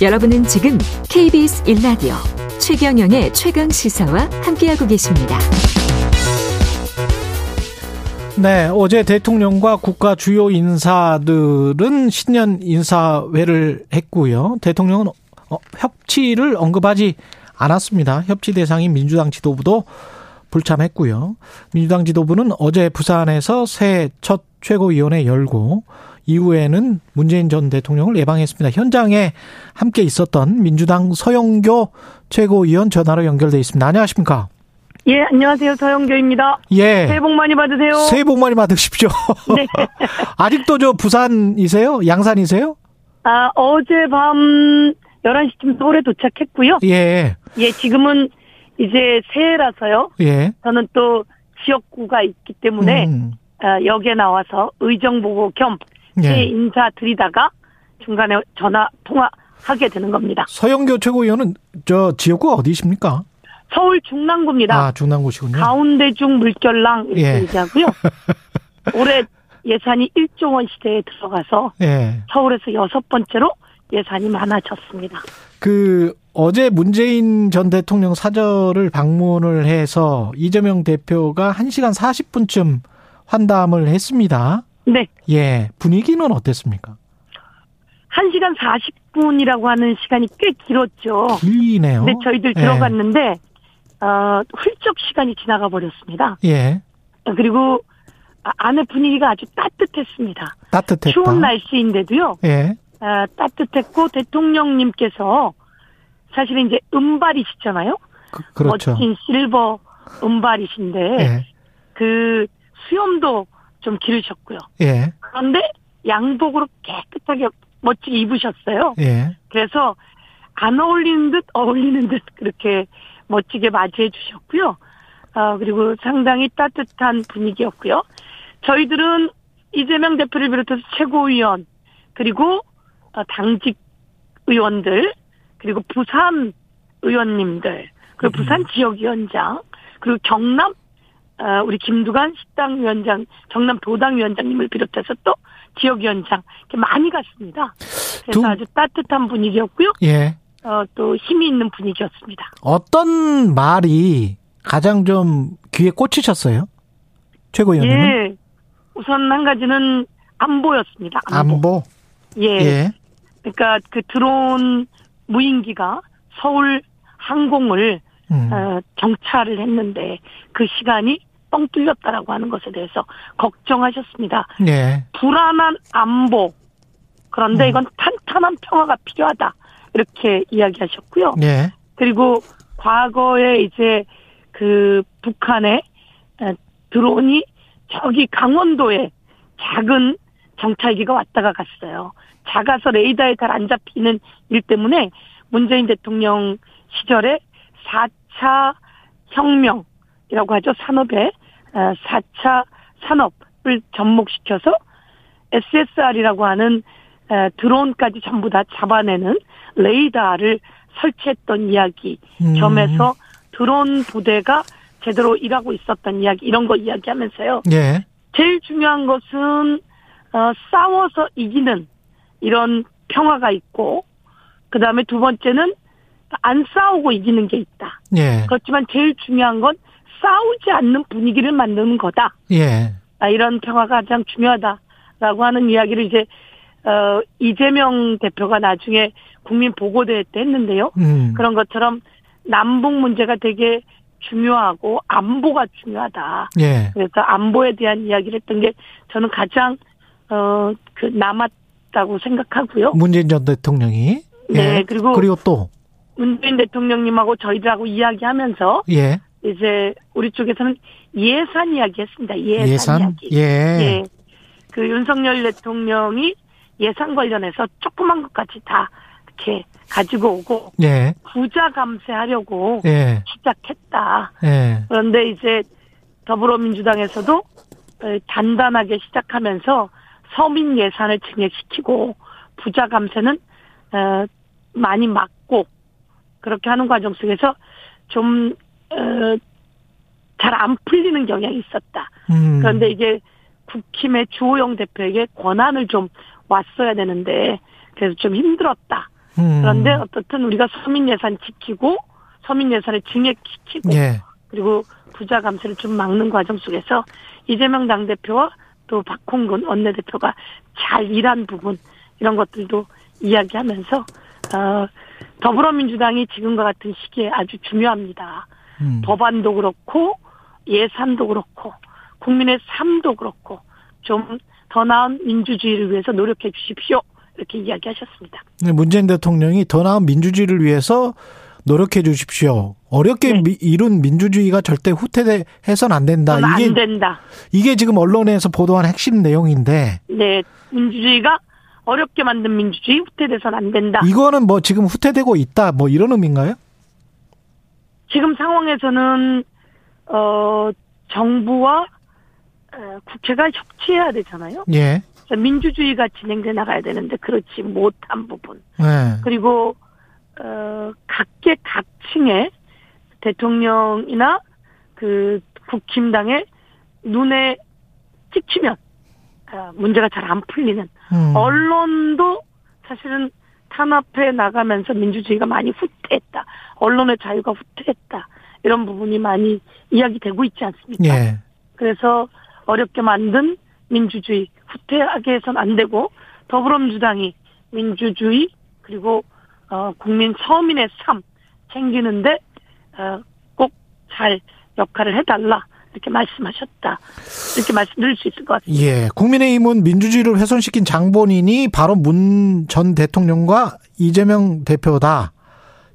여러분은 지금 KBS 1라디오 최경영의 최강 시사와 함께하고 계십니다. 네, 어제 대통령과 국가 주요 인사들은 신년 인사회를 했고요. 대통령은 어, 협치를 언급하지 않았습니다. 협치 대상인 민주당 지도부도 불참했고요. 민주당 지도부는 어제 부산에서 새 첫 최고위원회 열고 이후에는 문재인 전 대통령을 예방했습니다. 현장에 함께 있었던 민주당 서영교 최고위원 전화로 연결돼 있습니다. 안녕하십니까? 예, 안녕하세요. 서영교입니다. 예. 새해 복 많이 받으세요. 새해 복 많이 받으십시오. 네. 아직도 저 부산이세요? 양산이세요? 아, 어젯밤 11시쯤 서울에 도착했고요. 예. 예, 지금은 이제 새해라서요. 예. 저는 또 지역구가 있기 때문에 음. 어, 역에 나와서 의정보고 겸 예. 인사 드리다가 중간에 전화 통화하게 되는 겁니다. 서영교 최고위원은 저 지역구가 어디십니까? 서울 중랑구입니다. 아, 중랑구시군요. 가운데 중 물결랑 이렇게 예. 얘기하고요. 올해 예산이 1조 원 시대에 들어가서 예. 서울에서 여섯 번째로 예산이 많아졌습니다. 그 어제 문재인 전 대통령 사절을 방문을 해서 이재명 대표가 1시간 40분쯤 환담을 했습니다. 네. 예. 분위기는 어땠습니까? 1시간 40분이라고 하는 시간이 꽤 길었죠. 길네요. 네, 저희들 예. 들어갔는데 어, 훌쩍 시간이 지나가 버렸습니다. 예. 그리고 아, 안에 분위기가 아주 따뜻했습니다. 따뜻했다. 추운 날씨인데도요. 예. 아, 따뜻했고 대통령님께서 사실은 이제 은발이시잖아요. 그, 렇죠 멋진 실버 은발이신데 예. 그 수염도 좀 기르셨고요. 예. 그런데 양복으로 깨끗하게 멋지게 입으셨어요. 예. 그래서 안 어울리는 듯 어울리는 듯 그렇게 멋지게 맞이해 주셨고요. 어, 그리고 상당히 따뜻한 분위기였고요. 저희들은 이재명 대표를 비롯해서 최고위원 그리고 어, 당직 의원들 그리고 부산 의원님들 그리고 부산 음. 지역위원장 그리고 경남 어, 우리 김두관 식당위원장 경남 도당위원장님을 비롯해서 또 지역위원장 이렇게 많이 갔습니다. 그래서 두... 아주 따뜻한 분위기였고요. 예. 어, 또 힘이 있는 분위기였습니다. 어떤 말이 가장 좀 귀에 꽂히셨어요? 최고위원님은? 예. 우선 한 가지는 안보였습니다. 안보. 안보. 예. 예. 그러니까 그 드론 무인기가 서울 항공을 음. 어, 정찰을 했는데 그 시간이 뻥 뚫렸다라고 하는 것에 대해서 걱정하셨습니다. 예. 불안한 안보. 그런데 음. 이건 탄탄한 평화가 필요하다. 이렇게 이야기하셨고요. 예. 그리고 과거에 이제 그 북한의 어, 드론이 저기 강원도에 작은 정찰기가 왔다가 갔어요. 작아서 레이더에 잘 안 잡히는 일 때문에 문재인 대통령 시절에 4차 혁명 이라고 하죠. 산업에 4차 어, 산업을 접목시켜서 SSR이라고 하는 어, 드론까지 전부 다 잡아내는 레이더를 설치했던 이야기 음. 점에서 드론 부대가 제대로 일하고 있었던 이야기 이런 거 이야기하면서요. 예. 제일 중요한 것은 어, 싸워서 이기는 이런 평화가 있고 그 다음에 두 번째는 안 싸우고 이기는 게 있다. 예. 그렇지만 제일 중요한 건 싸우지 않는 분위기를 만드는 거다. 예. 아, 이런 평화가 가장 중요하다라고 하는 이야기를 이제 어, 이재명 대표가 나중에 국민 보고대회 때 했는데요. 음. 그런 것처럼 남북 문제가 되게 중요하고 안보가 중요하다. 예. 그래서 안보에 대한 이야기를 했던 게 저는 가장 어 그 남았다고 생각하고요. 문재인 전 대통령이 네 예. 그리고 그리고 또 문재인 대통령님하고 저희들하고 이야기하면서 예. 이제 우리 쪽에서는 예산 이야기했습니다. 예산, 예산? 이야기. 예. 예. 그 윤석열 대통령이 예산 관련해서 조그만 것까지 다 이렇게 가지고 오고 예. 부자 감세하려고 예. 시작했다. 예. 그런데 이제 더불어민주당에서도 단단하게 시작하면서 서민 예산을 증액시키고 부자 감세는 어, 많이 막고 그렇게 하는 과정 속에서 좀 어, 잘 안 풀리는 경향이 있었다. 음. 그런데 이게 국힘의 주호영 대표에게 권한을 좀 왔어야 되는데 그래서 좀 힘들었다. 음. 그런데 어떻든 우리가 서민 예산 지키고 서민 예산을 증액시키고 예. 그리고 부자 감세를 좀 막는 과정 속에서 이재명 당 대표와 또 박홍근 원내대표가 잘 일한 부분 이런 것들도 이야기하면서 어, 더불어민주당이 지금과 같은 시기에 아주 중요합니다. 음. 법안도 그렇고 예산도 그렇고 국민의 삶도 그렇고 좀 더 나은 민주주의를 위해서 노력해 주십시오. 이렇게 이야기하셨습니다. 네, 문재인 대통령이 더 나은 민주주의를 위해서 노력해 주십시오. 어렵게 네. 미- 이룬 민주주의가 절대 후퇴해서는 안 된다. 그건 안 이게 된다. 이게 지금 언론에서 보도한 핵심 내용인데 네, 민주주의가 어렵게 만든 민주주의 후퇴돼서는 안 된다. 이거는 뭐 지금 후퇴되고 있다. 뭐 이런 의미인가요? 지금 상황에서는 어 정부와 어, 국회가 협치해야 되잖아요. 예. 그래서 민주주의가 진행돼 나가야 되는데 그렇지 못한 부분. 네. 그리고 어 각계 각층의 대통령이나 그 국힘당의 눈에 찍히면 어, 문제가 잘 안 풀리는 음. 언론도 사실은 탄압해 나가면서 민주주의가 많이 후퇴했다. 언론의 자유가 후퇴했다. 이런 부분이 많이 이야기되고 있지 않습니까? 예. 그래서 어렵게 만든 민주주의 후퇴하게 해서는 안 되고 더불어민주당이 민주주의 그리고 어, 국민 서민의 삶 챙기는데 어, 꼭 잘 역할을 해달라 이렇게 말씀하셨다 이렇게 말씀드릴 수 있을 것 같습니다. 예. 국민의힘은 민주주의를 훼손시킨 장본인이 바로 문 전 대통령과 이재명 대표다.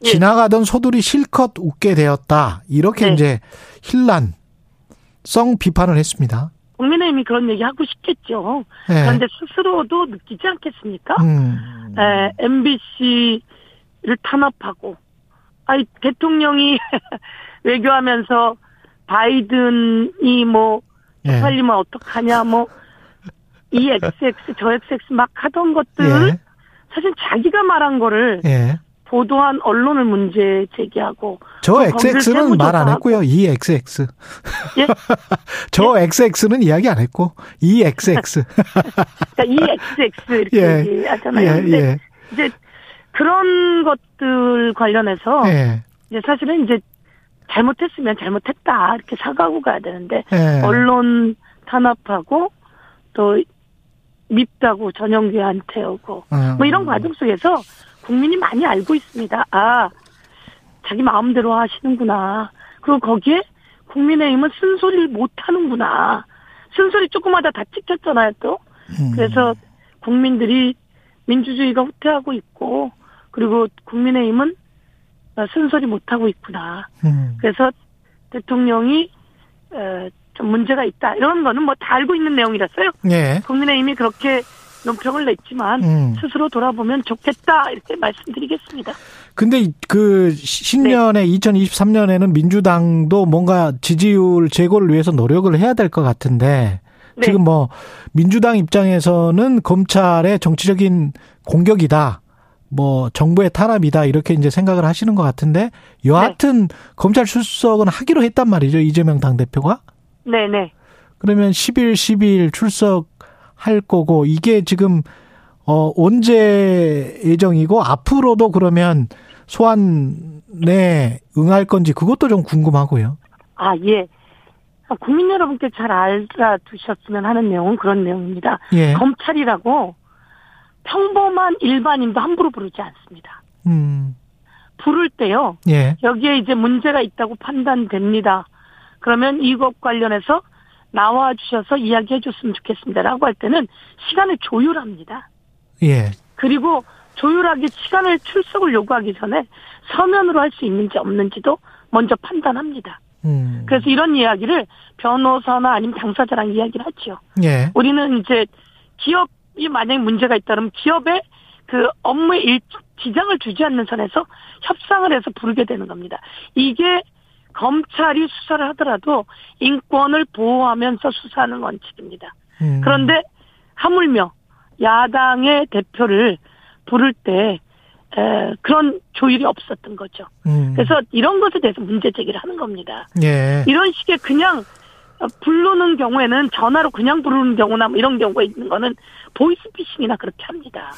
예. 지나가던 소들이 실컷 웃게 되었다. 이렇게 네. 이제 힐난성 비판을 했습니다. 국민의힘이 그런 얘기 하고 싶겠죠. 예. 그런데 스스로도 느끼지 않겠습니까? 음. 에, MBC를 탄압하고, 아이, 대통령이 외교하면서 바이든이 뭐, 예. 살리면 어떡하냐, 뭐, 이 XX, 저 XX 막 하던 것들, 예. 사실 자기가 말한 거를 예. 보도한 언론을 문제 제기하고, 저그 XX는 말안 세무조사하고. 했고요. 이 XX. 예? 저 XX는 이야기 안 했고 이 XX. 그러니까 이 XX 이렇게 예. 얘기하잖아요. 예, 근데 예. 이제 그런 것들 관련해서 예. 이제 사실은 이제 잘못했으면 잘못했다 이렇게 사과하고 가야 되는데 예. 언론 탄압하고 또 밉다고 전용기한테 오고 음. 뭐 이런 과정 속에서 국민이 많이 알고 있습니다. 아 자기 마음대로 하시는구나. 그리고 거기에 국민의힘은 쓴소리를 못 하는구나. 쓴소리 조금마다 다 찍혔잖아요 또. 음. 그래서 국민들이 민주주의가 후퇴하고 있고 그리고 국민의힘은 어, 쓴소리 못 하고 있구나. 음. 그래서 대통령이 어, 좀 문제가 있다 이런 거는 뭐 다 알고 있는 내용이라서요. 예. 국민의힘이 그렇게 논평을 냈지만 음. 스스로 돌아보면 좋겠다 이렇게 말씀드리겠습니다. 근데 이- 그 신년에 2023년에는 민주당도 뭔가 지지율 제고를 위해서 노력을 해야 될 것 같은데 네. 지금 뭐 민주당 입장에서는 검찰의 정치적인 공격이다. 뭐 정부의 탄압이다 이렇게 이제 생각을 하시는 것 같은데 여하튼 네. 검찰 출석은 하기로 했단 말이죠 이재명 당 대표가 네네. 그러면 10일 12일 출석할 거고 이게 지금 어 언제 예정이고 앞으로도 그러면 소환에 응할 건지 그것도 좀 궁금하고요. 아 예. 아, 국민 여러분께 잘 알아두셨으면 하는 내용은 그런 내용입니다. 예. 검찰이라고 평범한 일반인도 함부로 부르지 않습니다. 음. 부를 때요. 예. 여기에 이제 문제가 있다고 판단됩니다. 그러면 이것 관련해서 나와 주셔서 이야기해 줬으면 좋겠습니다라고 할 때는 시간을 조율합니다. 예. 그리고 조율하게 시간을 출석을 요구하기 전에 서면으로 할 수 있는지 없는지도 먼저 판단합니다. 음. 그래서 이런 이야기를 변호사나 아니면 당사자랑 이야기를 하죠. 예. 우리는 이제 기업 이 만약에 문제가 있다면 기업에 그 업무에 일, 지장을 주지 않는 선에서 협상을 해서 부르게 되는 겁니다. 이게 검찰이 수사를 하더라도 인권을 보호하면서 수사하는 원칙입니다. 음. 그런데 하물며 야당의 대표를 부를 때 에, 그런 조율이 없었던 거죠. 음. 그래서 이런 것에 대해서 문제 제기를 하는 겁니다. 예. 이런 식의 그냥 어, 부르는 경우에는 전화로 그냥 부르는 경우나 뭐 이런 경우가 있는 거는 보이스피싱이나 그렇게 합니다.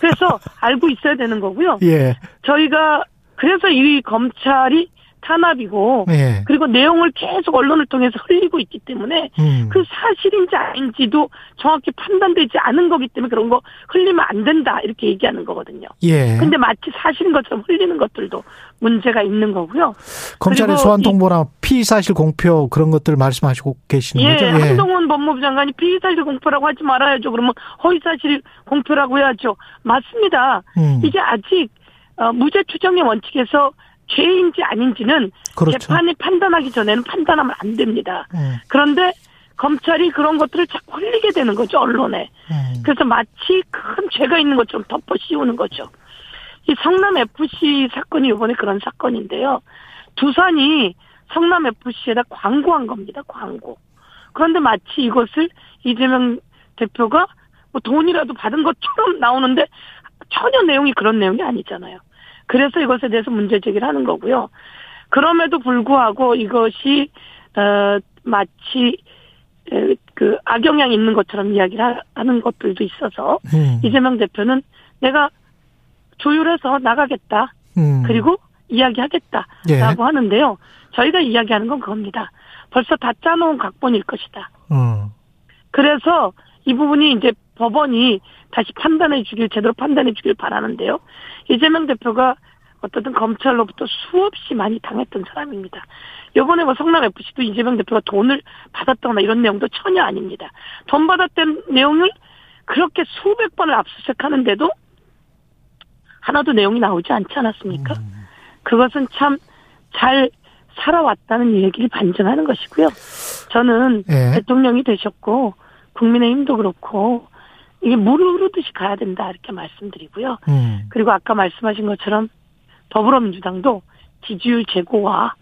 그래서 알고 있어야 되는 거고요. 예. 저희가 그래서 이 검찰이 탄압이고 예. 그리고 내용을 계속 언론을 통해서 흘리고 있기 때문에 음. 그 사실인지 아닌지도 정확히 판단되지 않은 거기 때문에 그런 거 흘리면 안 된다 이렇게 얘기하는 거거든요. 예. 근데 마치 사실인 것처럼 흘리는 것들도 문제가 있는 거고요. 검찰의 소환 이- 통보나 피의 사실 공표 그런 것들 말씀하시고 계시는 예, 거죠? 한동훈 법무부 장관이 피의 사실 공표라고 하지 말아야죠. 그러면 허위 사실 공표라고 해야죠. 맞습니다. 음. 이게 아직 어, 무죄 추정의 원칙에서 죄인지 아닌지는 그렇죠. 재판이 판단하기 전에는 판단하면 안 됩니다. 음. 그런데 검찰이 그런 것들을 자꾸 흘리게 되는 거죠 언론에. 음. 그래서 마치 큰 죄가 있는 것처럼 덮어 씌우는 거죠. 이 성남 FC 사건이 이번에 그런 사건인데요. 두산이 성남 FC에다 광고한 겁니다. 광고. 그런데 마치 이것을 이재명 대표가 뭐 돈이라도 받은 것처럼 나오는데 전혀 내용이 그런 내용이 아니잖아요. 그래서 이것에 대해서 문제 제기를 하는 거고요. 그럼에도 불구하고 이것이 어 마치 에, 그 악영향이 있는 것처럼 이야기를 하- 하는 것들도 있어서 음. 이재명 대표는 내가 조율해서 나가겠다. 음. 그리고 이야기하겠다라고 예. 하는데요. 저희가 이야기하는 건 그겁니다. 벌써 다 짜놓은 각본일 것이다. 음. 그래서 이 부분이 이제 법원이 다시 판단해 주길 제대로 판단해 주길 바라는데요. 이재명 대표가 어떻든 검찰로부터 수없이 많이 당했던 사람입니다. 요번에 뭐 성남 FC도 이재명 대표가 돈을 받았다거나 이런 내용도 전혀 아닙니다. 돈 받았던 내용을 그렇게 수백 번을 압수수색하는데도 하나도 내용이 나오지 않지 않았습니까? 그것은 참 잘 살아왔다는 얘기를 반증하는 것이고요. 저는 예. 대통령이 되셨고 국민의힘도 그렇고 이게 물 흐르듯이 가야 된다 이렇게 말씀드리고요. 음. 그리고 아까 말씀하신 것처럼 더불어민주당도 지지율 제고와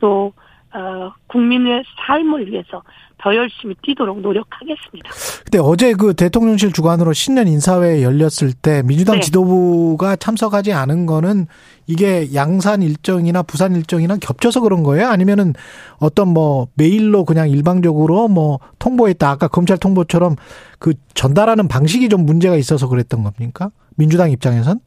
또 어, 국민의 삶을 위해서 더 열심히 뛰도록 노력하겠습니다. 근데 어제 그 대통령실 주관으로 신년 인사회 열렸을 때 민주당 네. 지도부가 참석하지 않은 거는 이게 양산 일정이나 부산 일정이나 겹쳐서 그런 거예요? 아니면은 어떤 뭐 메일로 그냥 일방적으로 뭐 통보했다. 아까 검찰 통보처럼 그 전달하는 방식이 좀 문제가 있어서 그랬던 겁니까? 민주당 입장에선?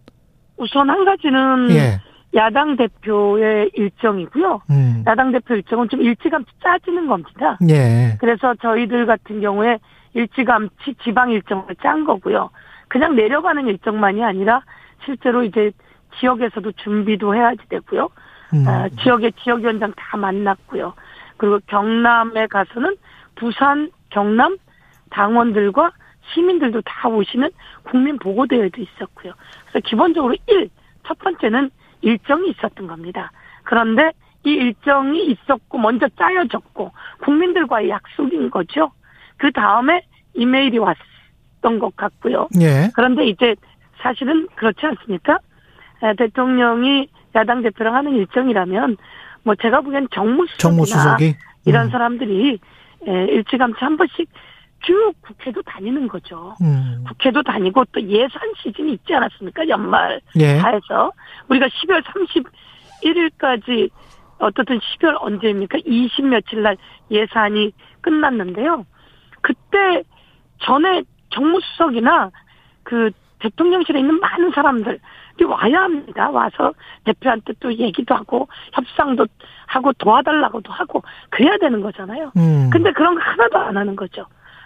우선 한 가지는 예. 야당 대표의 일정이고요. 음. 야당 대표 일정은 좀 일찌감치 짜지는 겁니다. 예. 그래서 저희들 같은 경우에 일찌감치 지방 일정을 짠 거고요. 그냥 내려가는 일정만이 아니라 실제로 이제 지역에서도 준비도 해야지 되고요. 음. 아, 지역의 지역위원장 다 만났고요. 그리고 경남에 가서는 부산, 경남 당원들과 시민들도 다 오시는 국민 보고대회도 있었고요. 그래서 기본적으로 일, 첫 번째는 일정이 있었던 겁니다. 그런데 이 일정이 있었고 먼저 짜여졌고 국민들과의 약속인 거죠. 그 다음에 이메일이 왔던 것 같고요. 예. 그런데 이제 사실은 그렇지 않습니까? 에, 대통령이 야당 대표랑 하는 일정이라면 뭐 제가 보기엔 정무수석이나 정무수석이 이런 음. 사람들이 에, 일찌감치 한 번씩 쭉 국회도 다니는 거죠. 음. 국회도 다니고 또 예산 시즌이 있지 않았습니까? 연말 예. 다 해서 우리가 12월 31일까지 어떻든 12월 언제입니까? 20 며칠 날 예산이 끝났는데요. 그때 전에 정무수석이나 그 대통령실에 있는 많은 사람들이 와야 합니다. 와서 대표한테 또 얘기도 하고 협상도 하고 도와달라고도 하고 그래야 되는 거잖아요. 음. 근데 그런 거 하나도 안 하는 거죠.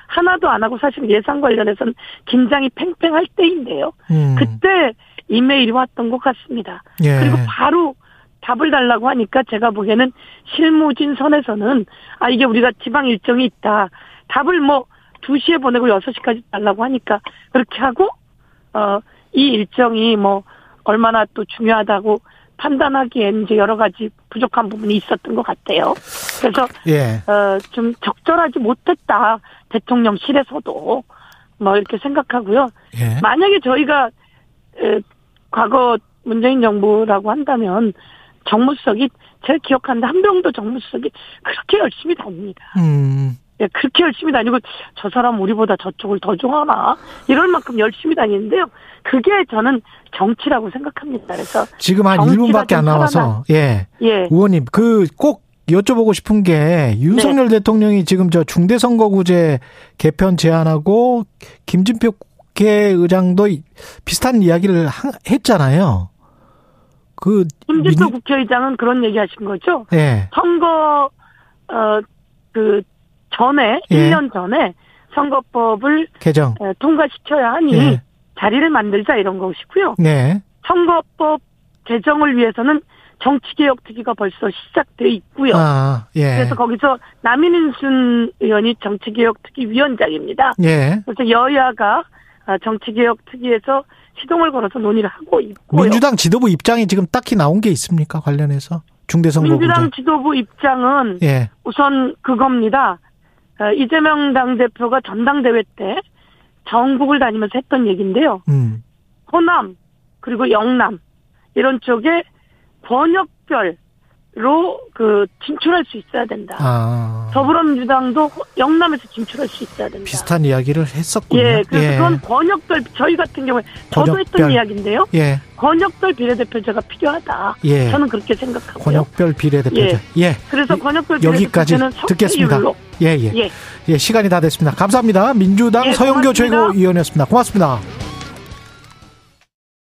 하나도 안 하고 사실 예산 관련해서는 긴장이 팽팽할 때인데요. 음. 그때 이메일이 왔던 것 같습니다. 예. 그리고 바로 답을 달라고 하니까 제가 보기에는 실무진 선에서는 아 이게 우리가 지방 일정이 있다. 답을 뭐 2시에 보내고 6시까지 달라고 하니까 그렇게 하고 어 이 일정이 뭐 얼마나 또 중요하다고 판단하기엔 이제 여러 가지 부족한 부분이 있었던 것 같아요. 그래서 예. 어, 좀 적절하지 못했다. 대통령실에서도. 뭐, 이렇게 생각하고요. 예. 만약에 저희가, 에, 과거 문재인 정부라고 한다면, 정무수석이, 제가 기억하는데 한병도 정무수석이 그렇게 열심히 다닙니다. 음. 예, 그렇게 열심히 다니고, 저 사람 우리보다 저쪽을 더 좋아하나? 이럴 만큼 열심히 다니는데요. 그게 저는 정치라고 생각합니다. 그래서, 지금 한 정치가 1분밖에 안좀 남아서 예. 예. 의원님 그 꼭 여쭤보고 싶은 게 윤석열 네. 대통령이 지금 저 중대선거구제 개편 제안하고 김진표 국회의장도 비슷한 이야기를 했잖아요. 그 김진표 민... 국회의장은 그런 얘기 하신 거죠? 예. 선거 어 그 전에 예. 1년 전에 선거법을 개정 통과시켜야 하니 예. 자리를 만들자 이런 것이고요. 네. 선거법 개정을 위해서는 정치개혁 특위가 벌써 시작돼 있고요. 아, 예. 그래서 거기서 남인순 의원이 정치개혁 특위 위원장입니다. 예. 그래서 여야가 정치개혁 특위에서 시동을 걸어서 논의를 하고 있고요. 민주당 지도부 입장이 지금 딱히 나온 게 있습니까? 관련해서 중대선거 민주당 지도부 입장은 예. 우선 그겁니다. 어, 이재명 당 대표가 전당대회 때 전국을 다니면서 했던 얘기인데요. 음. 호남 그리고 영남 이런 쪽에 권역별 로그 진출할 수 있어야 된다. 아. 더불어민주당도 영남에서 진출할 수 있어야 된다. 비슷한 이야기를 했었군요. 예, 그래서 예. 그건 권역별 저희 같은 경우에 저도 권역별. 했던 이야기인데요. 예. 권역별 비례대표제가 필요하다. 예. 저는 그렇게 생각하고요. 권역별 비례대표제. 예. 예. 그래서 권역별 여기까지 듣겠습니다. 예, 예, 예. 예, 시간이 다 됐습니다. 감사합니다. 민주당 예, 서영교 최고위원이었습니다. 고맙습니다.